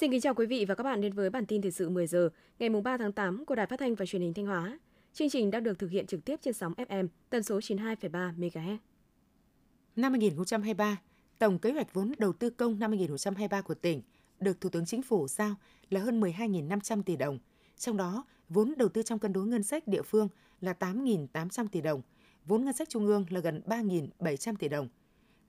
Xin kính chào quý vị và các bạn đến với bản tin thời sự 10 giờ ngày 3 tháng 8 của Đài Phát thanh và Truyền hình Thanh Hóa. Chương trình đang được thực hiện trực tiếp trên sóng FM tần số 92,3 MHz. Năm 2023, tổng kế hoạch vốn đầu tư công năm 2023 của tỉnh được Thủ tướng Chính phủ giao là hơn 12.500 tỷ đồng. Trong đó, vốn đầu tư trong cân đối ngân sách địa phương là 8.800 tỷ đồng, vốn ngân sách trung ương là gần 3.700 tỷ đồng.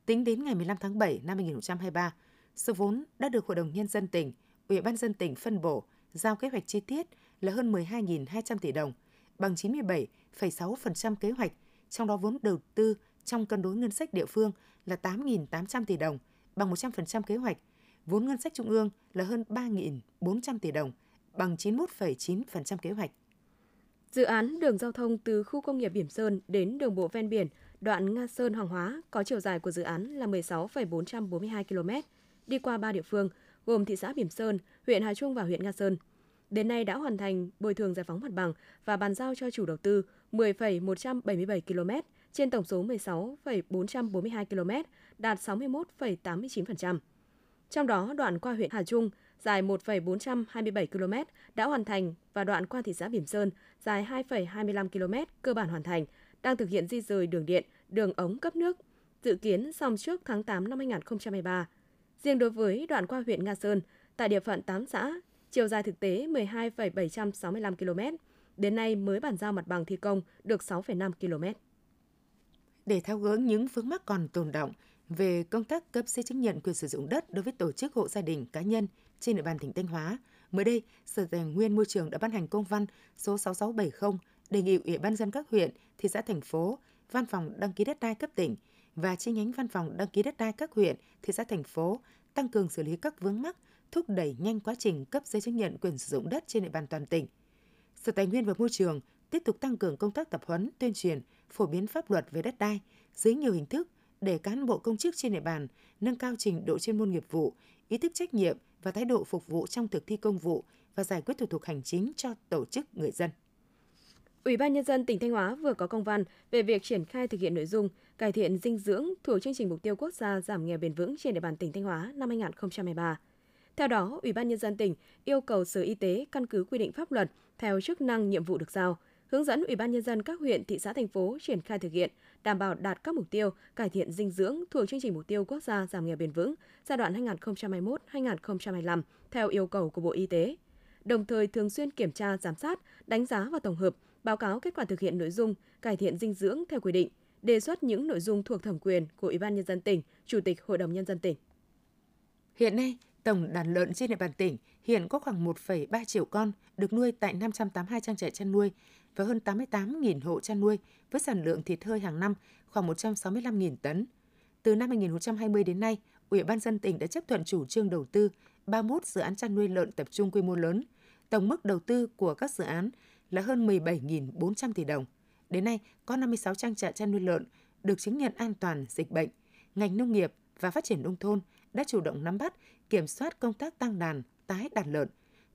Tính đến ngày 15 tháng 7 năm 2023, số vốn đã được Hội đồng Nhân dân tỉnh, Ủy ban dân tỉnh phân bổ, giao kế hoạch chi tiết là hơn 12.200 tỷ đồng, bằng 97,6% kế hoạch, trong đó vốn đầu tư trong cân đối ngân sách địa phương là 8.800 tỷ đồng, bằng 100% kế hoạch, vốn ngân sách trung ương là hơn 3.400 tỷ đồng, bằng 91,9% kế hoạch. Dự án đường giao thông từ khu công nghiệp Bỉm Sơn đến đường bộ ven biển đoạn Nga Sơn Hoàng Hóa có chiều dài của dự án là 16,442 km, đi qua 3 địa phương gồm thị xã Bỉm Sơn, huyện Hà Trung và huyện Nga Sơn. Đến nay đã hoàn thành bồi thường giải phóng mặt bằng và bàn giao cho chủ đầu tư 10,177 km trên tổng số 16,442 km, đạt 61,89%. Trong đó, đoạn qua huyện Hà Trung dài 1,427 km đã hoàn thành và đoạn qua thị xã Bỉm Sơn dài 2,25 km cơ bản hoàn thành, đang thực hiện di rời đường điện, đường ống cấp nước, dự kiến xong trước tháng 8 năm 2023. Riêng đối với đoạn qua huyện Nga Sơn, tại địa phận 8 xã, chiều dài thực tế 12,765 km, đến nay mới bàn giao mặt bằng thi công được 6,5 km. Để tháo gỡ những vướng mắc còn tồn động về công tác cấp giấy chứng nhận quyền sử dụng đất đối với tổ chức hộ gia đình cá nhân trên địa bàn tỉnh Thanh Hóa, mới đây, Sở Tài nguyên Môi trường đã ban hành công văn số 6670 đề nghị Ủy ban dân các huyện, thị xã thành phố, Văn phòng đăng ký đất đai cấp tỉnh và chi nhánh Văn phòng đăng ký đất đai các huyện, thị xã thành phố tăng cường xử lý các vướng mắc, thúc đẩy nhanh quá trình cấp giấy chứng nhận quyền sử dụng đất trên địa bàn toàn tỉnh. Sở Tài nguyên và Môi trường tiếp tục tăng cường công tác tập huấn, tuyên truyền, phổ biến pháp luật về đất đai dưới nhiều hình thức để cán bộ công chức trên địa bàn nâng cao trình độ chuyên môn nghiệp vụ, ý thức trách nhiệm và thái độ phục vụ trong thực thi công vụ và giải quyết thủ tục hành chính cho tổ chức người dân. Ủy ban Nhân dân tỉnh Thanh Hóa vừa có công văn về việc triển khai thực hiện nội dung cải thiện dinh dưỡng thuộc chương trình mục tiêu quốc gia giảm nghèo bền vững trên địa bàn tỉnh Thanh Hóa năm 2023. Theo đó, Ủy ban Nhân dân tỉnh yêu cầu Sở Y tế căn cứ quy định pháp luật theo chức năng nhiệm vụ được giao, hướng dẫn Ủy ban Nhân dân các huyện, thị xã, thành phố triển khai thực hiện, đảm bảo đạt các mục tiêu cải thiện dinh dưỡng thuộc chương trình mục tiêu quốc gia giảm nghèo bền vững giai đoạn 2021-2025 theo yêu cầu của Bộ Y tế. Đồng thời thường xuyên kiểm tra, giám sát, đánh giá và tổng hợp, báo cáo kết quả thực hiện nội dung cải thiện dinh dưỡng theo quy định, đề xuất những nội dung thuộc thẩm quyền của Ủy ban Nhân dân tỉnh, Chủ tịch Hội đồng Nhân dân tỉnh. Hiện nay, tổng đàn lợn trên địa bàn tỉnh hiện có khoảng 1,3 triệu con được nuôi tại 582 trang trại chăn nuôi và hơn 88.000 hộ chăn nuôi với sản lượng thịt hơi hàng năm khoảng 165.000 tấn. Từ năm 2020 đến nay, Ủy ban dân tỉnh đã chấp thuận chủ trương đầu tư 31 dự án chăn nuôi lợn tập trung quy mô lớn. Tổng mức đầu tư của các dự án là hơn 17.400 tỷ đồng. Đến nay, có 56 trang trại chăn nuôi lợn được chứng nhận an toàn dịch bệnh. Ngành nông nghiệp và phát triển nông thôn đã chủ động nắm bắt, kiểm soát công tác tăng đàn, tái đàn lợn,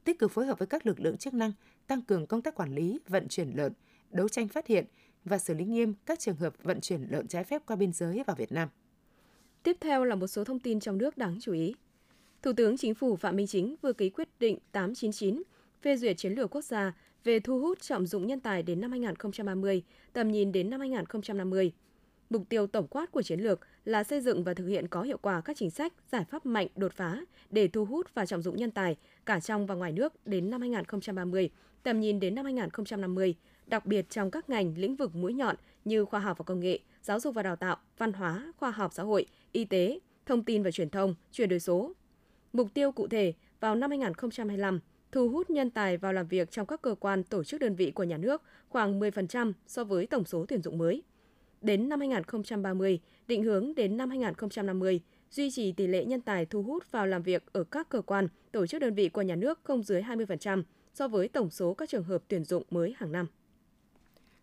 tích cực phối hợp với các lực lượng chức năng tăng cường công tác quản lý, vận chuyển lợn, đấu tranh phát hiện và xử lý nghiêm các trường hợp vận chuyển lợn trái phép qua biên giới vào Việt Nam. Tiếp theo là một số thông tin trong nước đáng chú ý. Thủ tướng Chính phủ Phạm Minh Chính vừa ký quyết định 899 phê duyệt chiến lược quốc gia về thu hút trọng dụng nhân tài đến năm 2030, tầm nhìn đến năm 2050. Mục tiêu tổng quát của chiến lược là xây dựng và thực hiện có hiệu quả các chính sách, giải pháp mạnh đột phá để thu hút và trọng dụng nhân tài cả trong và ngoài nước đến năm 2030, tầm nhìn đến năm 2050, đặc biệt trong các ngành lĩnh vực mũi nhọn như khoa học và công nghệ, giáo dục và đào tạo, văn hóa, khoa học xã hội, y tế, thông tin và truyền thông, chuyển đổi số. Mục tiêu cụ thể vào năm 2025, thu hút nhân tài vào làm việc trong các cơ quan tổ chức đơn vị của nhà nước khoảng 10% so với tổng số tuyển dụng mới. Đến năm 2030, định hướng đến năm 2050, duy trì tỷ lệ nhân tài thu hút vào làm việc ở các cơ quan, tổ chức đơn vị của nhà nước không dưới 20% so với tổng số các trường hợp tuyển dụng mới hàng năm.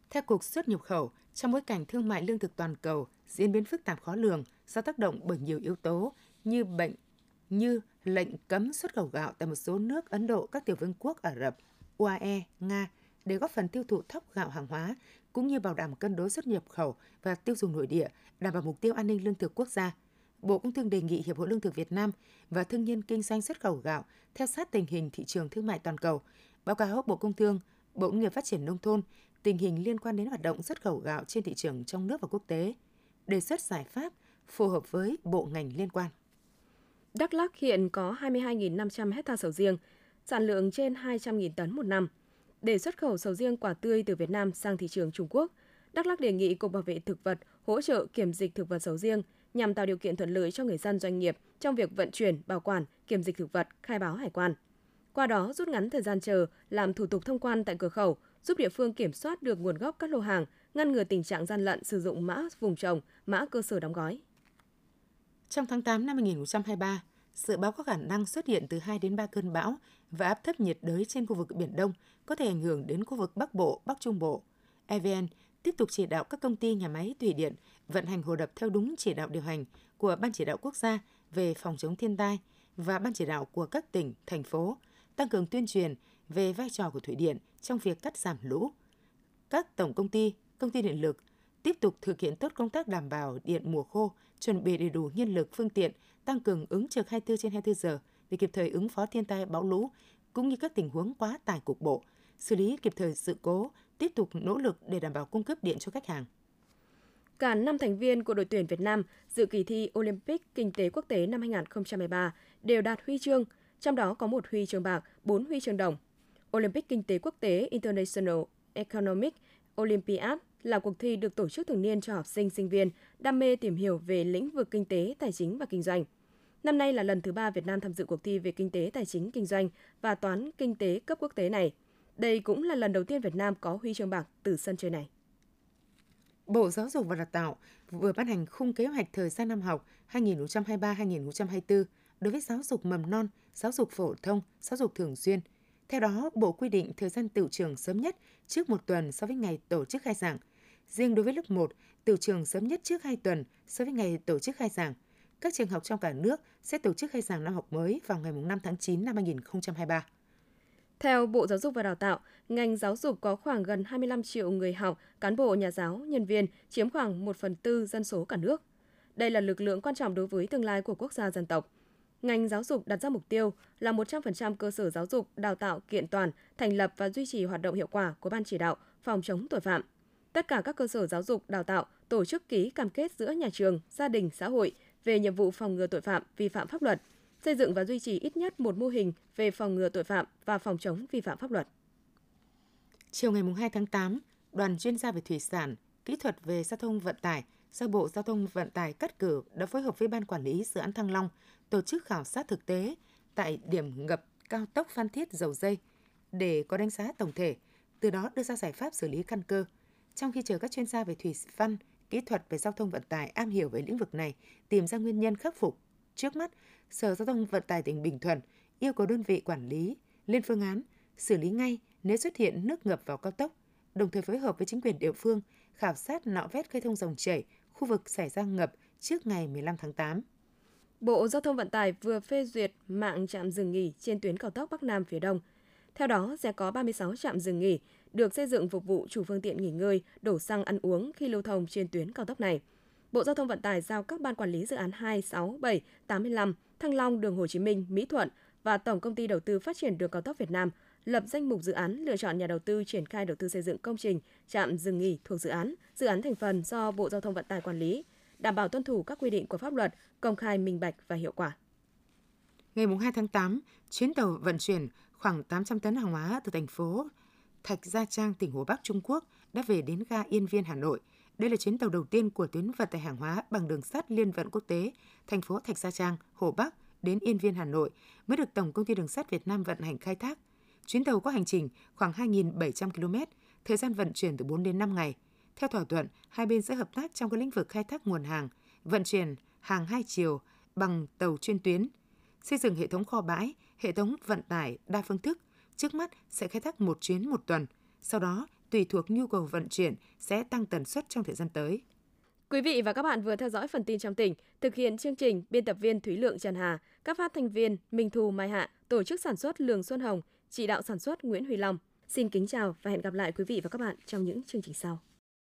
Theo Cục xuất nhập khẩu, trong bối cảnh thương mại lương thực toàn cầu diễn biến phức tạp khó lường do tác động bởi nhiều yếu tố như bệnh, như lệnh cấm xuất khẩu gạo tại một số nước Ấn Độ, các tiểu vương quốc Ả Rập, UAE, Nga để góp phần tiêu thụ thóc gạo hàng hóa cũng như bảo đảm cân đối xuất nhập khẩu và tiêu dùng nội địa, đảm bảo mục tiêu an ninh lương thực quốc gia. Bộ Công Thương đề nghị Hiệp hội Lương thực Việt Nam và thương nhân kinh doanh xuất khẩu gạo theo sát tình hình thị trường thương mại toàn cầu, báo cáo Bộ Công Thương, Bộ Nông nghiệp Phát triển Nông thôn tình hình liên quan đến hoạt động xuất khẩu gạo trên thị trường trong nước và quốc tế, đề xuất giải pháp phù hợp với bộ ngành liên quan. Đắk Lắk hiện có 22.500 hecta sầu riêng, sản lượng trên 200.000 tấn một năm. Để xuất khẩu sầu riêng quả tươi từ Việt Nam sang thị trường Trung Quốc, Đắk Lắk đề nghị Cục Bảo vệ Thực vật hỗ trợ kiểm dịch thực vật sầu riêng nhằm tạo điều kiện thuận lợi cho người dân doanh nghiệp trong việc vận chuyển, bảo quản, kiểm dịch thực vật, khai báo hải quan. Qua đó rút ngắn thời gian chờ, làm thủ tục thông quan tại cửa khẩu, giúp địa phương kiểm soát được nguồn gốc các lô hàng, ngăn ngừa tình trạng gian lận sử dụng mã vùng trồng, mã cơ sở đóng gói. Trong tháng 8 năm 2023, dự báo có khả năng xuất hiện từ 2 đến 3 cơn bão và áp thấp nhiệt đới trên khu vực Biển Đông có thể ảnh hưởng đến khu vực Bắc Bộ, Bắc Trung Bộ. EVN tiếp tục chỉ đạo các công ty nhà máy thủy điện vận hành hồ đập theo đúng chỉ đạo điều hành của Ban chỉ đạo quốc gia về phòng chống thiên tai và Ban chỉ đạo của các tỉnh, thành phố, tăng cường tuyên truyền về vai trò của thủy điện trong việc cắt giảm lũ. Các tổng công ty, công ty điện lực tiếp tục thực hiện tốt công tác đảm bảo điện mùa khô, chuẩn bị đầy đủ nhân lực, phương tiện, tăng cường ứng trực 24 trên 24 giờ để kịp thời ứng phó thiên tai bão lũ, cũng như các tình huống quá tải cục bộ, xử lý kịp thời sự cố, tiếp tục nỗ lực để đảm bảo cung cấp điện cho khách hàng. Cả 5 thành viên của đội tuyển Việt Nam dự kỳ thi Olympic Kinh tế Quốc tế năm 2013 đều đạt huy chương, trong đó có một huy chương bạc, 4 huy chương đồng. Olympic Kinh tế Quốc tế International Economic Olympiad là cuộc thi được tổ chức thường niên cho học sinh, sinh viên đam mê tìm hiểu về lĩnh vực kinh tế, tài chính và kinh doanh. Năm nay là lần thứ ba Việt Nam tham dự cuộc thi về kinh tế, tài chính, kinh doanh và toán kinh tế cấp quốc tế này. Đây cũng là lần đầu tiên Việt Nam có huy chương bạc từ sân chơi này. Bộ Giáo dục và Đào tạo vừa ban hành khung kế hoạch thời gian năm học 2023-2024 đối với giáo dục mầm non, giáo dục phổ thông, giáo dục thường xuyên. Theo đó, Bộ quy định thời gian tự trường sớm nhất trước một tuần so với ngày tổ chức khai giảng. Riêng đối với lớp 1, từ trường sớm nhất trước 2 tuần so với ngày tổ chức khai giảng. Các trường học trong cả nước sẽ tổ chức khai giảng năm học mới vào ngày 5 tháng 9 năm 2023. Theo Bộ Giáo dục và Đào tạo, ngành giáo dục có khoảng gần 25 triệu người học, cán bộ, nhà giáo, nhân viên, chiếm khoảng 1 phần tư dân số cả nước. Đây là lực lượng quan trọng đối với tương lai của quốc gia dân tộc. Ngành giáo dục đặt ra mục tiêu là 100% cơ sở giáo dục đào tạo kiện toàn, thành lập và duy trì hoạt động hiệu quả của Ban chỉ đạo phòng chống tội phạm. Tất cả các cơ sở giáo dục đào tạo tổ chức ký cam kết giữa nhà trường, gia đình, xã hội về nhiệm vụ phòng ngừa tội phạm, vi phạm pháp luật – xây dựng và duy trì ít nhất một mô hình về phòng ngừa tội phạm và phòng chống vi phạm pháp luật. Chiều ngày 2 tháng 8, đoàn chuyên gia về thủy sản, kỹ thuật về giao thông vận tải do Bộ Giao thông Vận tải cắt cử đã phối hợp với Ban Quản lý Dự án Thăng Long tổ chức khảo sát thực tế tại điểm ngập cao tốc Phan Thiết Dầu Dây để có đánh giá tổng thể, từ đó đưa ra giải pháp xử lý căn cơ. Trong khi chờ các chuyên gia về thủy văn, kỹ thuật về giao thông vận tải am hiểu về lĩnh vực này tìm ra nguyên nhân khắc phục Trước mắt, Sở Giao thông Vận tải tỉnh Bình Thuận yêu cầu đơn vị quản lý lên phương án xử lý ngay nếu xuất hiện nước ngập vào cao tốc, đồng thời phối hợp với chính quyền địa phương khảo sát nạo vét cây thông dòng chảy khu vực xảy ra ngập trước ngày 15 tháng 8. Bộ Giao thông Vận tải vừa phê duyệt mạng trạm dừng nghỉ trên tuyến cao tốc Bắc Nam phía Đông. Theo đó, sẽ có 36 trạm dừng nghỉ được xây dựng phục vụ chủ phương tiện nghỉ ngơi, đổ xăng ăn uống khi lưu thông trên tuyến cao tốc này – Bộ Giao thông Vận tải giao các ban quản lý dự án 2, 6, 7, 85, Thăng Long, Đường Hồ Chí Minh, Mỹ Thuận và Tổng công ty đầu tư phát triển đường cao tốc Việt Nam lập danh mục dự án lựa chọn nhà đầu tư triển khai đầu tư xây dựng công trình trạm dừng nghỉ thuộc dự án, dự án thành phần do Bộ Giao thông Vận tải quản lý, đảm bảo tuân thủ các quy định của pháp luật, công khai minh bạch và hiệu quả. Ngày 2 tháng 8, chuyến tàu vận chuyển khoảng 800 tấn hàng hóa từ thành phố Thạch Gia Trang, tỉnh Hồ Bắc, Trung Quốc đã về đến ga Yên Viên, Hà Nội – đây là chuyến tàu đầu tiên của tuyến vận tải hàng hóa bằng đường sắt liên vận quốc tế thành phố Thạch Gia Trang, Hồ Bắc đến Yên Viên, Hà Nội mới được Tổng công ty Đường sắt Việt Nam vận hành khai thác. Chuyến tàu có hành trình khoảng 2.700 km, thời gian vận chuyển từ 4 đến 5 ngày. Theo thỏa thuận, hai bên sẽ hợp tác trong các lĩnh vực khai thác nguồn hàng, vận chuyển hàng hai chiều bằng tàu chuyên tuyến, xây dựng hệ thống kho bãi, hệ thống vận tải đa phương thức. Trước mắt sẽ khai thác một chuyến một tuần, sau đó tùy thuộc nhu cầu vận chuyển sẽ tăng tần suất trong thời gian tới. Quý vị và các bạn vừa theo dõi phần tin trong tỉnh, thực hiện chương trình biên tập viên Thúy Lượng Trần Hà, các phát thanh viên Minh Thu Mai Hạ, tổ chức sản xuất Lường Xuân Hồng, chỉ đạo sản xuất Nguyễn Huy Long. Xin kính chào và hẹn gặp lại quý vị và các bạn trong những chương trình sau.